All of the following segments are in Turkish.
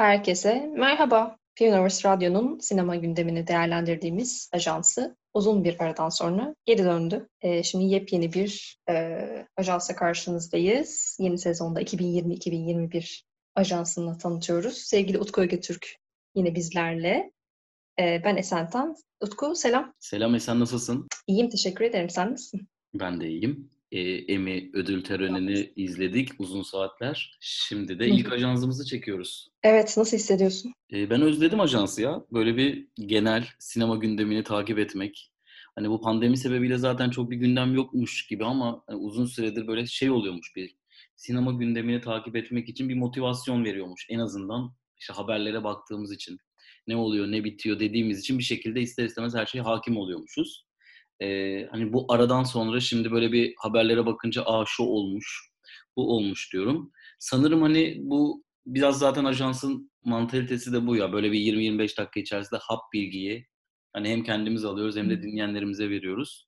Herkese merhaba. Universe Radyo'nun sinema gündemini değerlendirdiğimiz ajansı uzun bir aradan sonra geri döndü. E, şimdi yepyeni bir e, ajansla karşınızdayız. Yeni sezonda 2020-2021 ajansını tanıtıyoruz. Sevgili Utku Ögetürk yine bizlerle. E, ben Esentan. Utku selam. Selam Esen nasılsın? İyiyim teşekkür ederim. Sen nasılsın? Ben de iyiyim. E, Emmy ödül törenini izledik uzun saatler. Şimdi de ilk ajansımızı çekiyoruz. Evet, nasıl hissediyorsun? E, ben özledim ajansı ya. Böyle bir genel sinema gündemini takip etmek. Hani bu pandemi sebebiyle zaten çok bir gündem yokmuş gibi ama hani uzun süredir böyle şey oluyormuş bir sinema gündemini takip etmek için bir motivasyon veriyormuş. En azından işte haberlere baktığımız için ne oluyor ne bitiyor dediğimiz için bir şekilde ister istemez her şeye hakim oluyormuşuz. Ee, hani bu aradan sonra şimdi böyle bir haberlere bakınca aa şu olmuş, bu olmuş diyorum. Sanırım hani bu biraz zaten ajansın mantalitesi de bu ya. Böyle bir 20-25 dakika içerisinde hap bilgiyi hani hem kendimiz alıyoruz hem de dinleyenlerimize veriyoruz.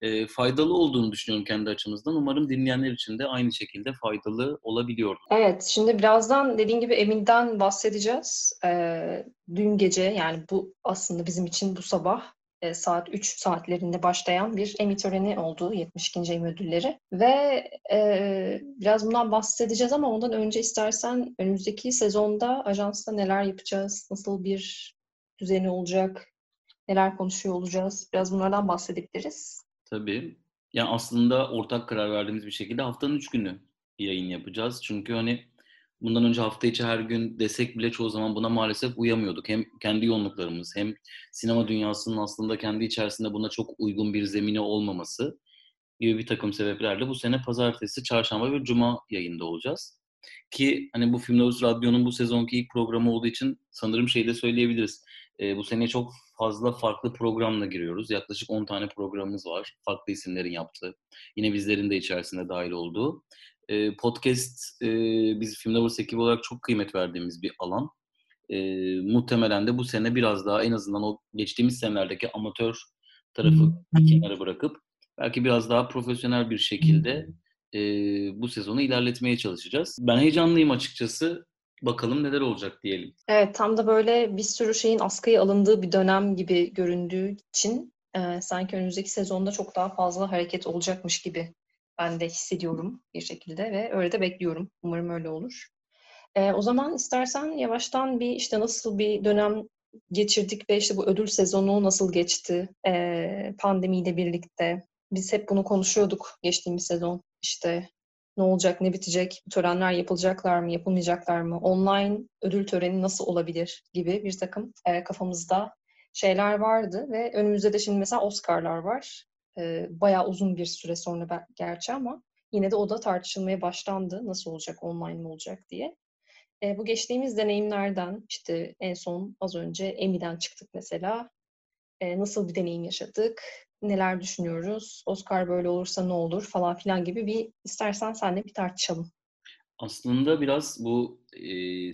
E, faydalı olduğunu düşünüyorum kendi açımızdan. Umarım dinleyenler için de aynı şekilde faydalı olabiliyor. Evet, şimdi birazdan dediğin gibi Emin'den bahsedeceğiz. Ee, dün gece yani bu aslında bizim için bu sabah e, saat 3 saatlerinde başlayan bir Emmy töreni oldu. 72. Emmy ödülleri. Ve e, biraz bundan bahsedeceğiz ama ondan önce istersen önümüzdeki sezonda ajansta neler yapacağız? Nasıl bir düzeni olacak? Neler konuşuyor olacağız? Biraz bunlardan bahsedebiliriz. Tabii. Yani aslında ortak karar verdiğimiz bir şekilde haftanın üç günü yayın yapacağız. Çünkü hani bundan önce hafta içi her gün desek bile çoğu zaman buna maalesef uyamıyorduk. Hem kendi yoğunluklarımız hem sinema dünyasının aslında kendi içerisinde buna çok uygun bir zemine olmaması gibi bir takım sebeplerle bu sene pazartesi, çarşamba ve cuma yayında olacağız. Ki hani bu Filmler Radyo'nun bu sezonki ilk programı olduğu için sanırım şey de söyleyebiliriz. E, bu sene çok fazla farklı programla giriyoruz. Yaklaşık 10 tane programımız var. Farklı isimlerin yaptığı. Yine bizlerin de içerisinde dahil olduğu. E, podcast e, biz Film Lovers ekibi olarak çok kıymet verdiğimiz bir alan. E, muhtemelen de bu sene biraz daha en azından o geçtiğimiz senelerdeki amatör tarafı bir kenara bırakıp belki biraz daha profesyonel bir şekilde e, bu sezonu ilerletmeye çalışacağız. Ben heyecanlıyım açıkçası. Bakalım neler olacak diyelim. Evet tam da böyle bir sürü şeyin askıya alındığı bir dönem gibi göründüğü için e, sanki önümüzdeki sezonda çok daha fazla hareket olacakmış gibi ben de hissediyorum bir şekilde ve öyle de bekliyorum. Umarım öyle olur. E, o zaman istersen yavaştan bir işte nasıl bir dönem geçirdik ve işte bu ödül sezonu nasıl geçti e, pandemiyle birlikte. Biz hep bunu konuşuyorduk geçtiğimiz sezon. İşte ne olacak, ne bitecek, törenler yapılacaklar mı, yapılmayacaklar mı, online ödül töreni nasıl olabilir gibi bir takım e, kafamızda şeyler vardı ve önümüzde de şimdi mesela Oscar'lar var. E, bayağı uzun bir süre sonra gerçi ama yine de o da tartışılmaya başlandı. Nasıl olacak, online mi olacak diye. E, bu geçtiğimiz deneyimlerden işte en son az önce Emmy'den çıktık mesela. E, nasıl bir deneyim yaşadık? neler düşünüyoruz, Oscar böyle olursa ne olur falan filan gibi bir istersen senle bir tartışalım. Aslında biraz bu e,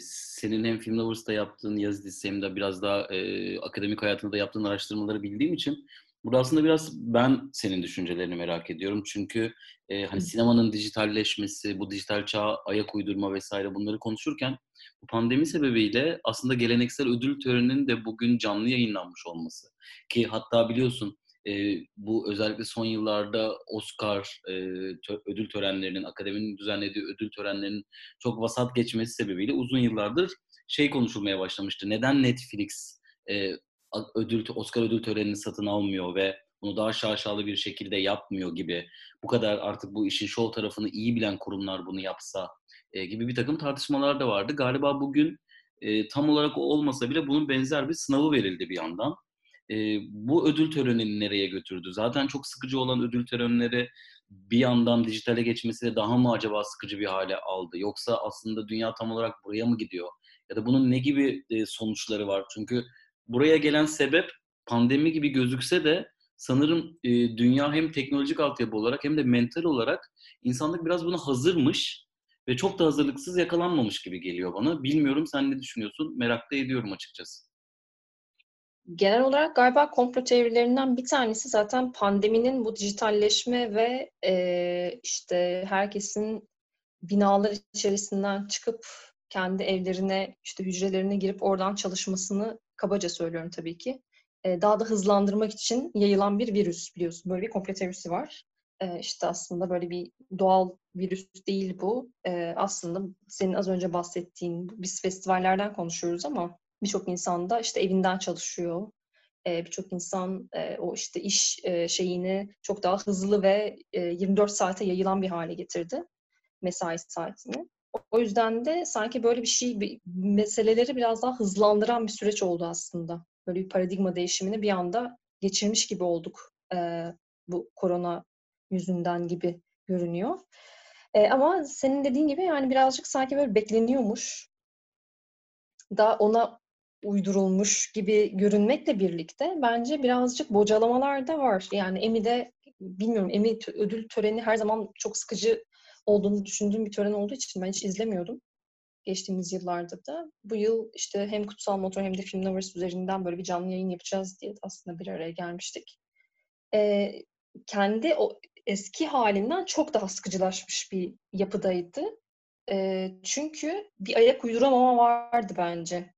senin hem Film Lovers'ta yaptığın yazı dizisi hem de biraz daha e, akademik hayatında da yaptığın araştırmaları bildiğim için burada aslında biraz ben senin düşüncelerini merak ediyorum. Çünkü e, hani sinemanın dijitalleşmesi, bu dijital çağa ayak uydurma vesaire bunları konuşurken bu pandemi sebebiyle aslında geleneksel ödül töreninin de bugün canlı yayınlanmış olması. Ki hatta biliyorsun e, bu özellikle son yıllarda Oscar e, tö- ödül törenlerinin, akademinin düzenlediği ödül törenlerinin çok vasat geçmesi sebebiyle uzun yıllardır şey konuşulmaya başlamıştı. Neden Netflix e, ödül Oscar ödül törenini satın almıyor ve bunu daha şaşalı bir şekilde yapmıyor gibi bu kadar artık bu işin show tarafını iyi bilen kurumlar bunu yapsa e, gibi bir takım tartışmalar da vardı. Galiba bugün e, tam olarak olmasa bile bunun benzer bir sınavı verildi bir yandan e, bu ödül törenini nereye götürdü? Zaten çok sıkıcı olan ödül törenleri bir yandan dijitale geçmesi de daha mı acaba sıkıcı bir hale aldı? Yoksa aslında dünya tam olarak buraya mı gidiyor? Ya da bunun ne gibi e, sonuçları var? Çünkü buraya gelen sebep pandemi gibi gözükse de sanırım e, dünya hem teknolojik altyapı olarak hem de mental olarak insanlık biraz buna hazırmış ve çok da hazırlıksız yakalanmamış gibi geliyor bana. Bilmiyorum sen ne düşünüyorsun? Merak da ediyorum açıkçası genel olarak galiba komplo teorilerinden bir tanesi zaten pandeminin bu dijitalleşme ve e, işte herkesin binalar içerisinden çıkıp kendi evlerine, işte hücrelerine girip oradan çalışmasını kabaca söylüyorum tabii ki. Daha da hızlandırmak için yayılan bir virüs biliyorsun. Böyle bir komple teorisi var. E, işte aslında böyle bir doğal virüs değil bu. Aslında senin az önce bahsettiğin, biz festivallerden konuşuyoruz ama birçok insan da işte evinden çalışıyor. Birçok insan o işte iş şeyini çok daha hızlı ve e, 24 saate yayılan bir hale getirdi mesai saatini. O yüzden de sanki böyle bir şey, bir, meseleleri biraz daha hızlandıran bir süreç oldu aslında. Böyle bir paradigma değişimini bir anda geçirmiş gibi olduk e, bu korona yüzünden gibi görünüyor. E, ama senin dediğin gibi yani birazcık sanki böyle bekleniyormuş. Daha ona uydurulmuş gibi görünmekle birlikte bence birazcık bocalamalar da var. Yani Emmy'de bilmiyorum Emmy ödül töreni her zaman çok sıkıcı olduğunu düşündüğüm bir tören olduğu için ben hiç izlemiyordum geçtiğimiz yıllarda da. Bu yıl işte hem Kutsal Motor hem de Film Lovers üzerinden böyle bir canlı yayın yapacağız diye aslında bir araya gelmiştik. Ee, kendi o eski halinden çok daha sıkıcılaşmış bir yapıdaydı. Ee, çünkü bir ayak uyduramama vardı bence.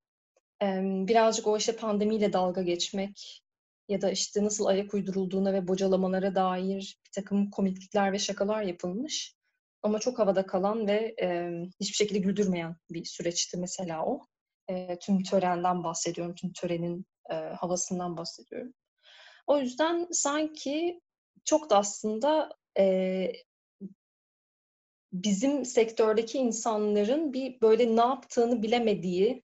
Ee, birazcık o işte pandemiyle dalga geçmek ya da işte nasıl ayak uydurulduğuna ve bocalamalara dair bir takım komiklikler ve şakalar yapılmış. Ama çok havada kalan ve e, hiçbir şekilde güldürmeyen bir süreçti mesela o. E, tüm törenden bahsediyorum, tüm törenin e, havasından bahsediyorum. O yüzden sanki çok da aslında e, bizim sektördeki insanların bir böyle ne yaptığını bilemediği,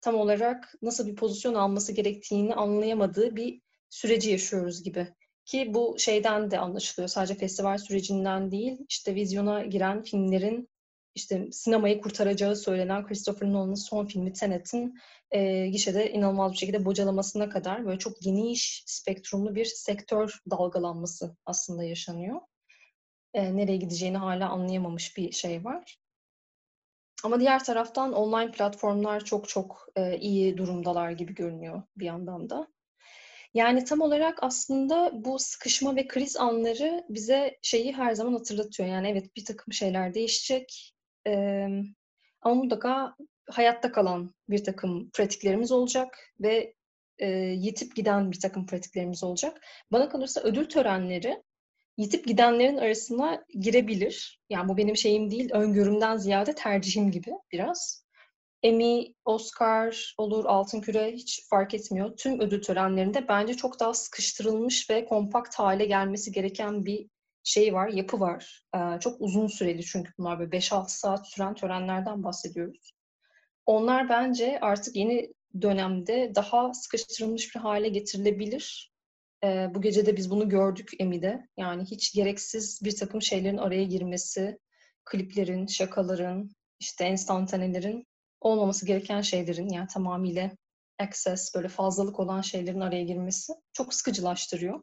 tam olarak nasıl bir pozisyon alması gerektiğini anlayamadığı bir süreci yaşıyoruz gibi. Ki bu şeyden de anlaşılıyor. Sadece festival sürecinden değil, işte vizyona giren filmlerin işte sinemayı kurtaracağı söylenen Christopher Nolan'ın son filmi Tenet'in e, gişede inanılmaz bir şekilde bocalamasına kadar böyle çok geniş spektrumlu bir sektör dalgalanması aslında yaşanıyor. E, nereye gideceğini hala anlayamamış bir şey var. Ama diğer taraftan online platformlar çok çok e, iyi durumdalar gibi görünüyor bir yandan da. Yani tam olarak aslında bu sıkışma ve kriz anları bize şeyi her zaman hatırlatıyor. Yani evet bir takım şeyler değişecek ee, ama mutlaka hayatta kalan bir takım pratiklerimiz olacak ve e, yitip giden bir takım pratiklerimiz olacak. Bana kalırsa ödül törenleri yitip gidenlerin arasına girebilir. Yani bu benim şeyim değil, öngörümden ziyade tercihim gibi biraz. Emmy, Oscar olur, Altın Küre hiç fark etmiyor. Tüm ödül törenlerinde bence çok daha sıkıştırılmış ve kompakt hale gelmesi gereken bir şey var, yapı var. Ee, çok uzun süreli çünkü bunlar böyle 5-6 saat süren törenlerden bahsediyoruz. Onlar bence artık yeni dönemde daha sıkıştırılmış bir hale getirilebilir. Ee, bu gece de biz bunu gördük Emmy'de. Yani hiç gereksiz bir takım şeylerin araya girmesi, kliplerin, şakaların, işte enstantanelerin olmaması gereken şeylerin yani tamamıyla access, böyle fazlalık olan şeylerin araya girmesi çok sıkıcılaştırıyor.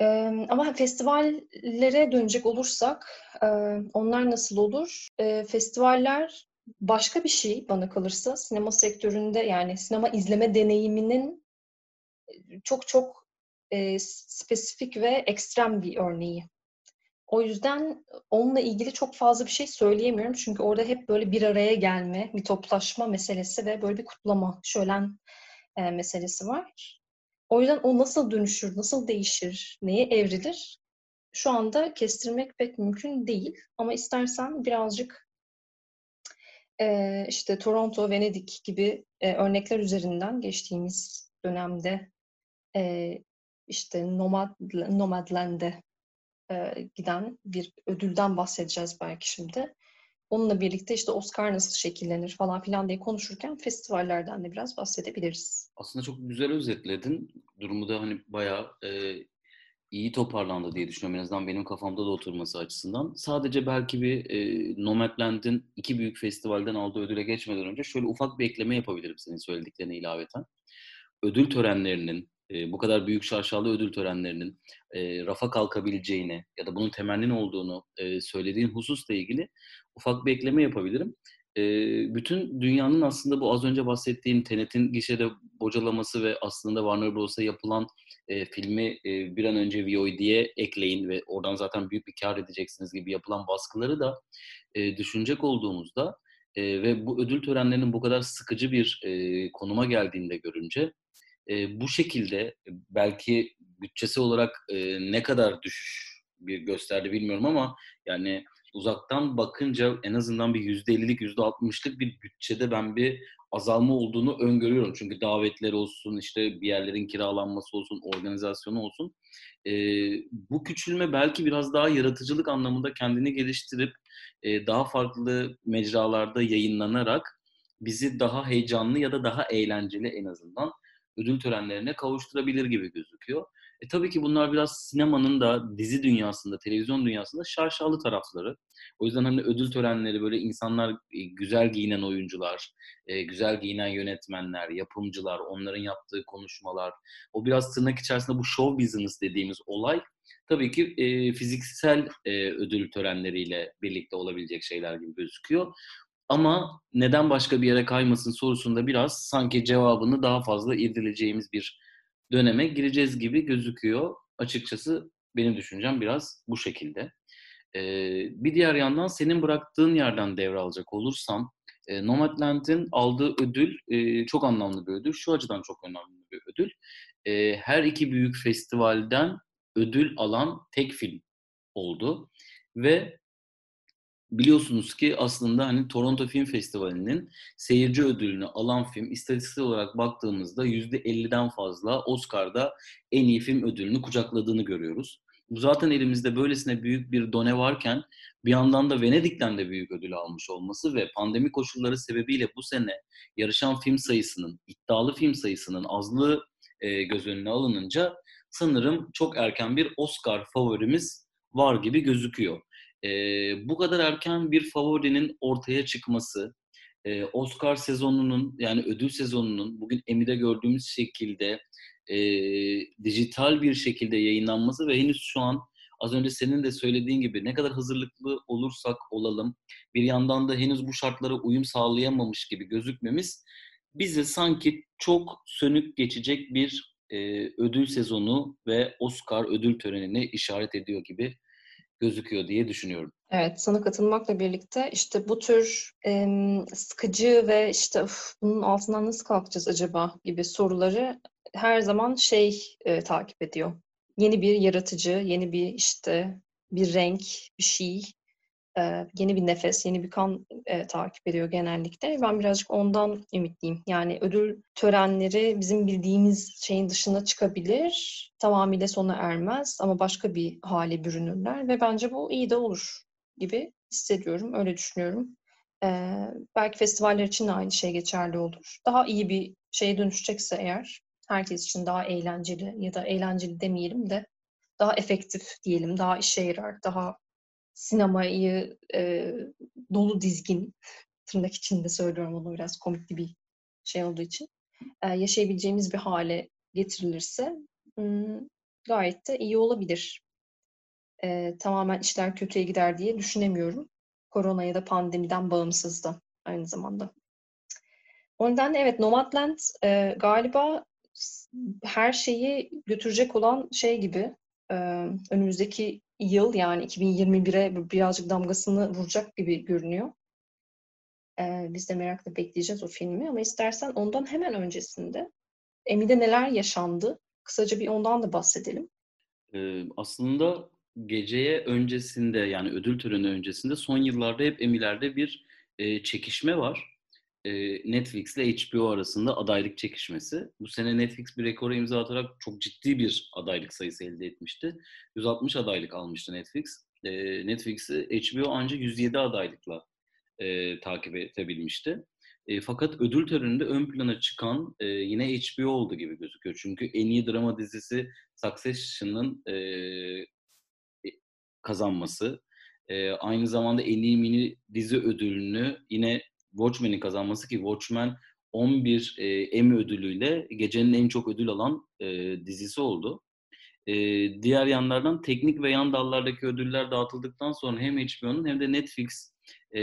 Ee, ama festivallere dönecek olursak e, onlar nasıl olur? E, festivaller başka bir şey bana kalırsa sinema sektöründe yani sinema izleme deneyiminin çok çok e, spesifik ve ekstrem bir örneği. O yüzden onunla ilgili çok fazla bir şey söyleyemiyorum. Çünkü orada hep böyle bir araya gelme, bir toplaşma meselesi ve böyle bir kutlama, şölen e, meselesi var. O yüzden o nasıl dönüşür, nasıl değişir, neye evrilir? Şu anda kestirmek pek mümkün değil. Ama istersen birazcık e, işte Toronto, Venedik gibi e, örnekler üzerinden geçtiğimiz dönemde e, işte Nomad, Nomadland'e e, giden bir ödülden bahsedeceğiz belki şimdi. Onunla birlikte işte Oscar nasıl şekillenir falan filan diye konuşurken festivallerden de biraz bahsedebiliriz. Aslında çok güzel özetledin. Durumu da hani bayağı e, iyi toparlandı diye düşünüyorum. En azından benim kafamda da oturması açısından. Sadece belki bir e, Nomadland'in iki büyük festivalden aldığı ödüle geçmeden önce şöyle ufak bir ekleme yapabilirim senin söylediklerine ilaveten. Ödül törenlerinin e, bu kadar büyük şarşalı ödül törenlerinin e, rafa kalkabileceğini ya da bunun temelinin olduğunu e, söylediğin hususla ilgili ufak bir ekleme yapabilirim. E, bütün dünyanın aslında bu az önce bahsettiğim Tenet'in gişede bocalaması ve aslında Warner Bros'a yapılan e, filmi e, bir an önce VOD'ye ekleyin ve oradan zaten büyük bir kar edeceksiniz gibi yapılan baskıları da e, düşünecek olduğumuzda E, ve bu ödül törenlerinin bu kadar sıkıcı bir e, konuma geldiğinde görünce e, bu şekilde belki bütçesi olarak e, ne kadar düşüş bir gösterdi bilmiyorum ama yani uzaktan bakınca en azından bir yüzde ellilik, yüzde altmışlık bir bütçede ben bir azalma olduğunu öngörüyorum. Çünkü davetler olsun, işte bir yerlerin kiralanması olsun, organizasyonu olsun. E, bu küçülme belki biraz daha yaratıcılık anlamında kendini geliştirip e, daha farklı mecralarda yayınlanarak bizi daha heyecanlı ya da daha eğlenceli en azından ödül törenlerine kavuşturabilir gibi gözüküyor. E tabii ki bunlar biraz sinemanın da dizi dünyasında, televizyon dünyasında şaşalı tarafları. O yüzden hani ödül törenleri böyle insanlar e, güzel giyinen oyuncular, e, güzel giyinen yönetmenler, yapımcılar, onların yaptığı konuşmalar, o biraz tırnak içerisinde bu show business dediğimiz olay tabii ki e, fiziksel ödül törenleriyle birlikte olabilecek şeyler gibi gözüküyor. Ama neden başka bir yere kaymasın sorusunda biraz sanki cevabını daha fazla irdeleyeceğimiz bir döneme gireceğiz gibi gözüküyor. Açıkçası benim düşüncem biraz bu şekilde. Ee, bir diğer yandan senin bıraktığın yerden devralacak olursam e, Nomadland'in aldığı ödül e, çok anlamlı bir ödül. Şu açıdan çok önemli bir ödül. E, her iki büyük festivalden ödül alan tek film oldu. Ve biliyorsunuz ki aslında hani Toronto Film Festivali'nin seyirci ödülünü alan film istatistik olarak baktığımızda %50'den fazla Oscar'da en iyi film ödülünü kucakladığını görüyoruz. Bu zaten elimizde böylesine büyük bir done varken bir yandan da Venedik'ten de büyük ödül almış olması ve pandemi koşulları sebebiyle bu sene yarışan film sayısının, iddialı film sayısının azlığı e, göz önüne alınınca sanırım çok erken bir Oscar favorimiz var gibi gözüküyor e, bu kadar erken bir favorinin ortaya çıkması, e, Oscar sezonunun yani ödül sezonunun bugün Emmy'de gördüğümüz şekilde e, dijital bir şekilde yayınlanması ve henüz şu an az önce senin de söylediğin gibi ne kadar hazırlıklı olursak olalım bir yandan da henüz bu şartlara uyum sağlayamamış gibi gözükmemiz bize sanki çok sönük geçecek bir e, ödül sezonu ve Oscar ödül törenini işaret ediyor gibi gözüküyor diye düşünüyorum. Evet, sana katılmakla birlikte işte bu tür e, sıkıcı ve işte Uf, bunun altından nasıl kalkacağız acaba gibi soruları her zaman şey e, takip ediyor. Yeni bir yaratıcı, yeni bir işte bir renk, bir şey e, yeni bir nefes, yeni bir kan e, takip ediyor genellikle. Ben birazcık ondan ümitliyim. Yani ödül törenleri bizim bildiğimiz şeyin dışına çıkabilir. Tamamıyla sona ermez ama başka bir hale bürünürler ve bence bu iyi de olur gibi hissediyorum. Öyle düşünüyorum. E, belki festivaller için de aynı şey geçerli olur. Daha iyi bir şeye dönüşecekse eğer herkes için daha eğlenceli ya da eğlenceli demeyelim de daha efektif diyelim, daha işe yarar, daha sinemayı e, dolu dizgin tırnak içinde söylüyorum onu biraz komikli bir şey olduğu için e, yaşayabileceğimiz bir hale getirilirse gayet de iyi olabilir. E, tamamen işler kötüye gider diye düşünemiyorum. Korona ya da pandemiden bağımsız da aynı zamanda. O nedenle evet Nomadland e, galiba her şeyi götürecek olan şey gibi önümüzdeki yıl yani 2021'e birazcık damgasını vuracak gibi görünüyor. Biz de merakla bekleyeceğiz o filmi ama istersen ondan hemen öncesinde Emi'de neler yaşandı? Kısaca bir ondan da bahsedelim. Aslında geceye öncesinde yani ödül töreni öncesinde son yıllarda hep Emi'lerde bir çekişme var. Netflix ile HBO arasında adaylık çekişmesi. Bu sene Netflix bir rekora imza atarak çok ciddi bir adaylık sayısı elde etmişti. 160 adaylık almıştı Netflix. Netflix'i HBO ancak 107 adaylıkla e, takip edebilmişti. E, fakat ödül töreninde ön plana çıkan e, yine HBO oldu gibi gözüküyor. Çünkü en iyi drama dizisi Succession'ın e, kazanması, e, aynı zamanda en iyi mini dizi ödülünü yine Watchmen'in kazanması ki Watchmen 11 e, Emmy ödülüyle gecenin en çok ödül alan e, dizisi oldu. E, diğer yanlardan teknik ve yan dallardaki ödüller dağıtıldıktan sonra hem HBO'nun hem de Netflix e,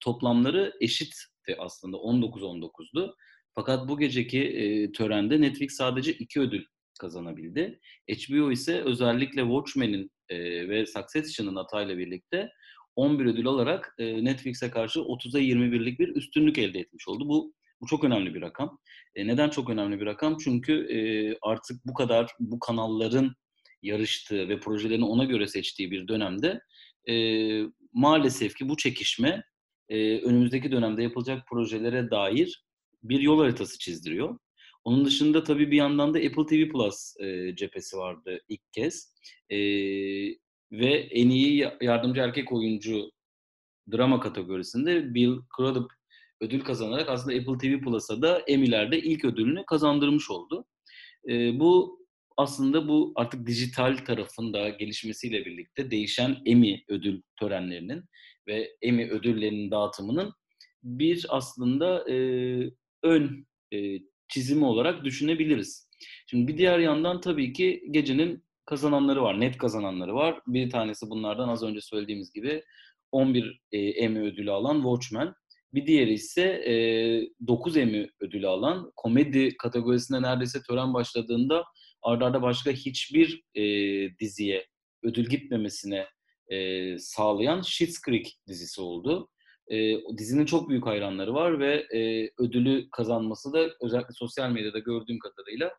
toplamları eşitti aslında 19-19'du. Fakat bu geceki e, törende Netflix sadece iki ödül kazanabildi. HBO ise özellikle Watchmen'in e, ve Succession'ın hatayla birlikte 11 ödül alarak e, Netflix'e karşı 30'a 21'lik bir üstünlük elde etmiş oldu. Bu bu çok önemli bir rakam. E, neden çok önemli bir rakam? Çünkü e, artık bu kadar bu kanalların yarıştığı ve projelerini ona göre seçtiği bir dönemde e, maalesef ki bu çekişme e, önümüzdeki dönemde yapılacak projelere dair bir yol haritası çizdiriyor. Onun dışında tabii bir yandan da Apple TV Plus e, cephesi vardı ilk kez. E, ve en iyi yardımcı erkek oyuncu drama kategorisinde Bill Crudup ödül kazanarak aslında Apple TV Plus'a da Emmy'lerde ilk ödülünü kazandırmış oldu. E, bu aslında bu artık dijital tarafında gelişmesiyle birlikte değişen Emmy ödül törenlerinin ve Emmy ödüllerinin dağıtımının bir aslında e, ön e, çizimi olarak düşünebiliriz. Şimdi bir diğer yandan tabii ki gecenin kazananları var, net kazananları var. Bir tanesi bunlardan az önce söylediğimiz gibi 11 e, Emmy ödülü alan Watchmen. Bir diğeri ise e, 9 Emmy ödülü alan komedi kategorisinde neredeyse tören başladığında ardarda başka hiçbir e, diziye ödül gitmemesine e, sağlayan Schitt's Creek dizisi oldu. E, dizinin çok büyük hayranları var ve e, ödülü kazanması da özellikle sosyal medyada gördüğüm kadarıyla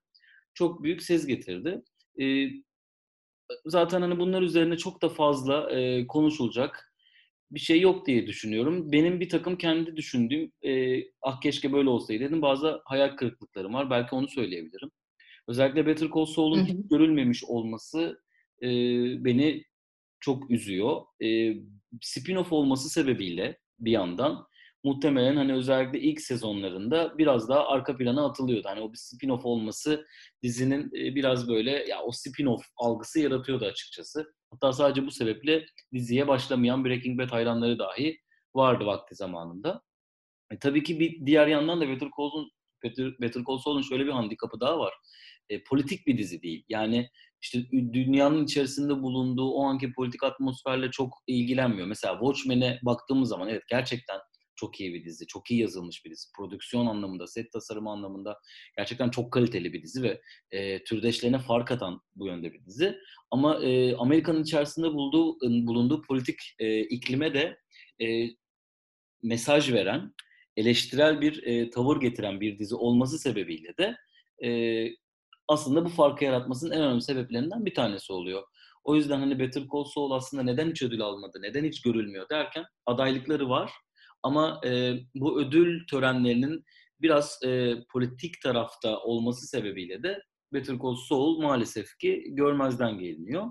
çok büyük ses getirdi. E, zaten hani bunlar üzerine çok da fazla e, konuşulacak bir şey yok diye düşünüyorum. Benim bir takım kendi düşündüğüm, e, ah keşke böyle olsaydı dedim. Bazı hayal kırıklıklarım var. Belki onu söyleyebilirim. Özellikle Better Call Saul'un hiç görülmemiş olması e, beni çok üzüyor. E, spin-off olması sebebiyle bir yandan muhtemelen hani özellikle ilk sezonlarında biraz daha arka plana atılıyordu. Hani o bir spin-off olması dizinin biraz böyle ya o spin-off algısı yaratıyordu açıkçası. Hatta sadece bu sebeple diziye başlamayan Breaking Bad hayranları dahi vardı vakti zamanında. E, tabii ki bir diğer yandan da Better Call Saul'un Better, Better Call Saul'un şöyle bir handikapı daha var. E, politik bir dizi değil. Yani işte dünyanın içerisinde bulunduğu o anki politik atmosferle çok ilgilenmiyor. Mesela Watchmen'e baktığımız zaman evet gerçekten çok iyi bir dizi, çok iyi yazılmış bir dizi. Prodüksiyon anlamında, set tasarımı anlamında gerçekten çok kaliteli bir dizi ve e, türdeşlerine fark atan bu yönde bir dizi. Ama e, Amerika'nın içerisinde bulduğu, bulunduğu politik e, iklime de e, mesaj veren, eleştirel bir e, tavır getiren bir dizi olması sebebiyle de e, aslında bu farkı yaratmasının en önemli sebeplerinden bir tanesi oluyor. O yüzden hani Better Call Saul aslında neden hiç ödül almadı, neden hiç görülmüyor derken adaylıkları var ama e, bu ödül törenlerinin biraz e, politik tarafta olması sebebiyle de Better Call Saul maalesef ki görmezden geliniyor.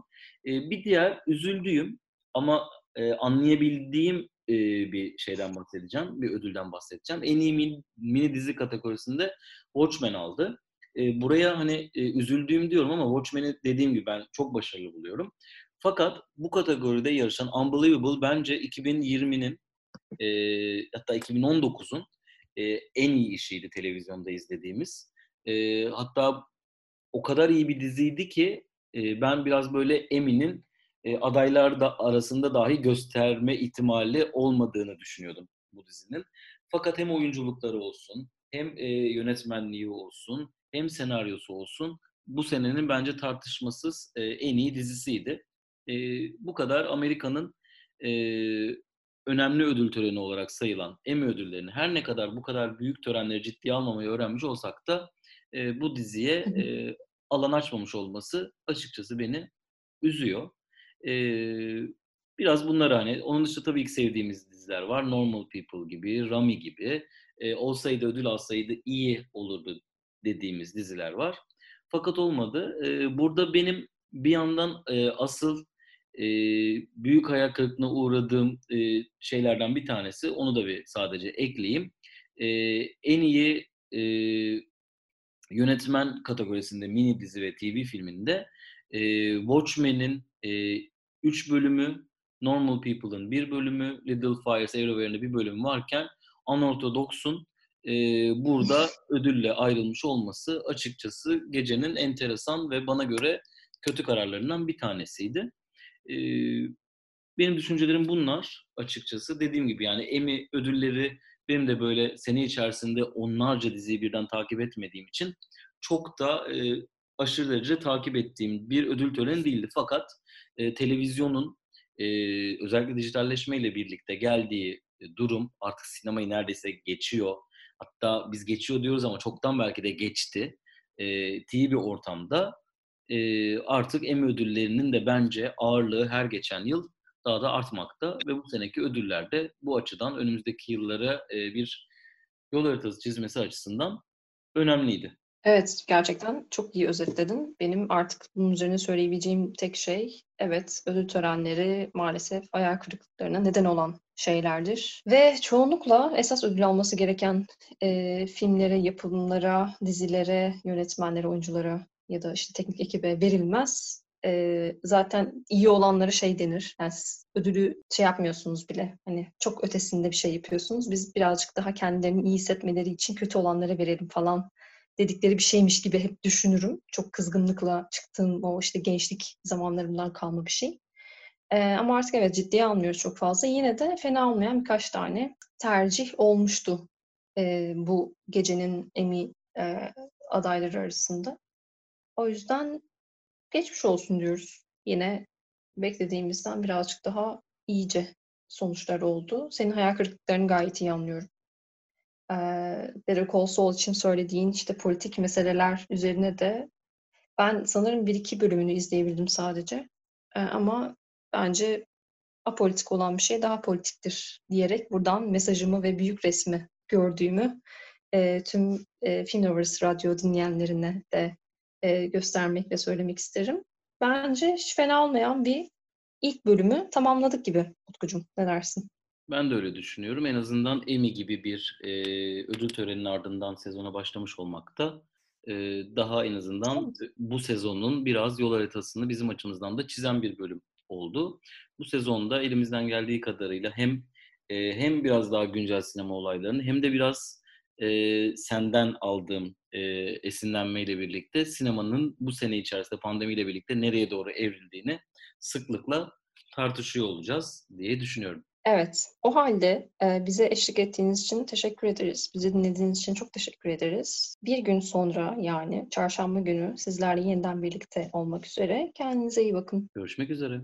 E, bir diğer üzüldüğüm ama e, anlayabildiğim e, bir şeyden bahsedeceğim, bir ödülden bahsedeceğim. En iyi mini, mini dizi kategorisinde Watchmen aldı. E, buraya hani e, üzüldüğüm diyorum ama Watchmen'i dediğim gibi ben çok başarılı buluyorum. Fakat bu kategoride yarışan Unbelievable bence 2020'nin e, hatta 2019'un e, en iyi işiydi televizyonda izlediğimiz. E, hatta o kadar iyi bir diziydi ki e, ben biraz böyle Emin'in e, adaylar da arasında dahi gösterme ihtimali olmadığını düşünüyordum bu dizinin. Fakat hem oyunculukları olsun, hem e, yönetmenliği olsun, hem senaryosu olsun bu senenin bence tartışmasız e, en iyi dizisiydi. E, bu kadar Amerika'nın e, önemli ödül töreni olarak sayılan Emmy ödüllerini her ne kadar bu kadar büyük törenleri ciddiye almamayı öğrenmiş olsak da e, bu diziye e, alan açmamış olması açıkçası beni üzüyor. E, biraz bunlar hani, onun dışında tabii ki sevdiğimiz diziler var. Normal People gibi, Rami gibi. E, olsaydı ödül alsaydı iyi olurdu dediğimiz diziler var. Fakat olmadı. E, burada benim bir yandan e, asıl e, büyük hayal kırıklığına uğradığım e, şeylerden bir tanesi. Onu da bir sadece ekleyeyim. E, en iyi e, yönetmen kategorisinde mini dizi ve TV filminde e, Watchmen'in 3 e, bölümü, Normal People'ın bir bölümü, Little Fires Everywhere'ın bir bölümü varken Unorthodox'un e, burada ödülle ayrılmış olması açıkçası gecenin enteresan ve bana göre kötü kararlarından bir tanesiydi. E, benim düşüncelerim bunlar açıkçası. Dediğim gibi yani Emmy ödülleri benim de böyle sene içerisinde onlarca diziyi birden takip etmediğim için çok da e, aşırı derece takip ettiğim bir ödül töreni değildi. Fakat e, televizyonun eee, özellikle dijitalleşmeyle birlikte geldiği e, durum artık sinemayı neredeyse geçiyor. Hatta biz geçiyor diyoruz ama çoktan belki de geçti. Eee, bir ortamda eee, artık Emmy ödüllerinin de bence ağırlığı her geçen yıl daha da artmakta ve bu seneki ödüller de bu açıdan önümüzdeki yıllara eee, bir yol haritası çizmesi açısından önemliydi. Evet, gerçekten çok iyi özetledin. Benim artık bunun üzerine söyleyebileceğim tek şey, evet, ödül törenleri maalesef hayal kırıklıklarına neden olan şeylerdir. Ve çoğunlukla esas ödül alması gereken e, filmlere, yapımlara, dizilere, yönetmenlere, oyunculara ya da işte teknik ekibe verilmez. E, zaten iyi olanlara şey denir. Yani siz ödülü şey yapmıyorsunuz bile. Hani çok ötesinde bir şey yapıyorsunuz. Biz birazcık daha kendilerini iyi hissetmeleri için kötü olanlara verelim falan dedikleri bir şeymiş gibi hep düşünürüm. Çok kızgınlıkla çıktığım o işte gençlik zamanlarımdan kalma bir şey. Ee, ama artık evet ciddiye almıyoruz çok fazla. Yine de fena olmayan birkaç tane tercih olmuştu e, bu gecenin Emmy e, adayları arasında. O yüzden geçmiş olsun diyoruz. Yine beklediğimizden birazcık daha iyice sonuçlar oldu. Senin hayal kırıklıklarını gayet iyi anlıyorum. Better Call Saul için söylediğin işte politik meseleler üzerine de ben sanırım bir iki bölümünü izleyebildim sadece. Ama bence apolitik olan bir şey daha politiktir diyerek buradan mesajımı ve büyük resmi gördüğümü tüm Film Lovers Radyo dinleyenlerine de göstermek ve söylemek isterim. Bence hiç fena olmayan bir ilk bölümü tamamladık gibi Utkucuğum. Ne dersin? Ben de öyle düşünüyorum. En azından Emmy gibi bir e, ödül töreninin ardından sezona başlamış olmak da e, daha en azından bu sezonun biraz yol haritasını bizim açımızdan da çizen bir bölüm oldu. Bu sezonda elimizden geldiği kadarıyla hem e, hem biraz daha güncel sinema olaylarını hem de biraz e, senden aldığım e, esinlenmeyle birlikte sinemanın bu sene içerisinde pandemiyle birlikte nereye doğru evrildiğini sıklıkla tartışıyor olacağız diye düşünüyorum. Evet, o halde bize eşlik ettiğiniz için teşekkür ederiz. Bizi dinlediğiniz için çok teşekkür ederiz. Bir gün sonra yani çarşamba günü sizlerle yeniden birlikte olmak üzere. Kendinize iyi bakın. Görüşmek üzere.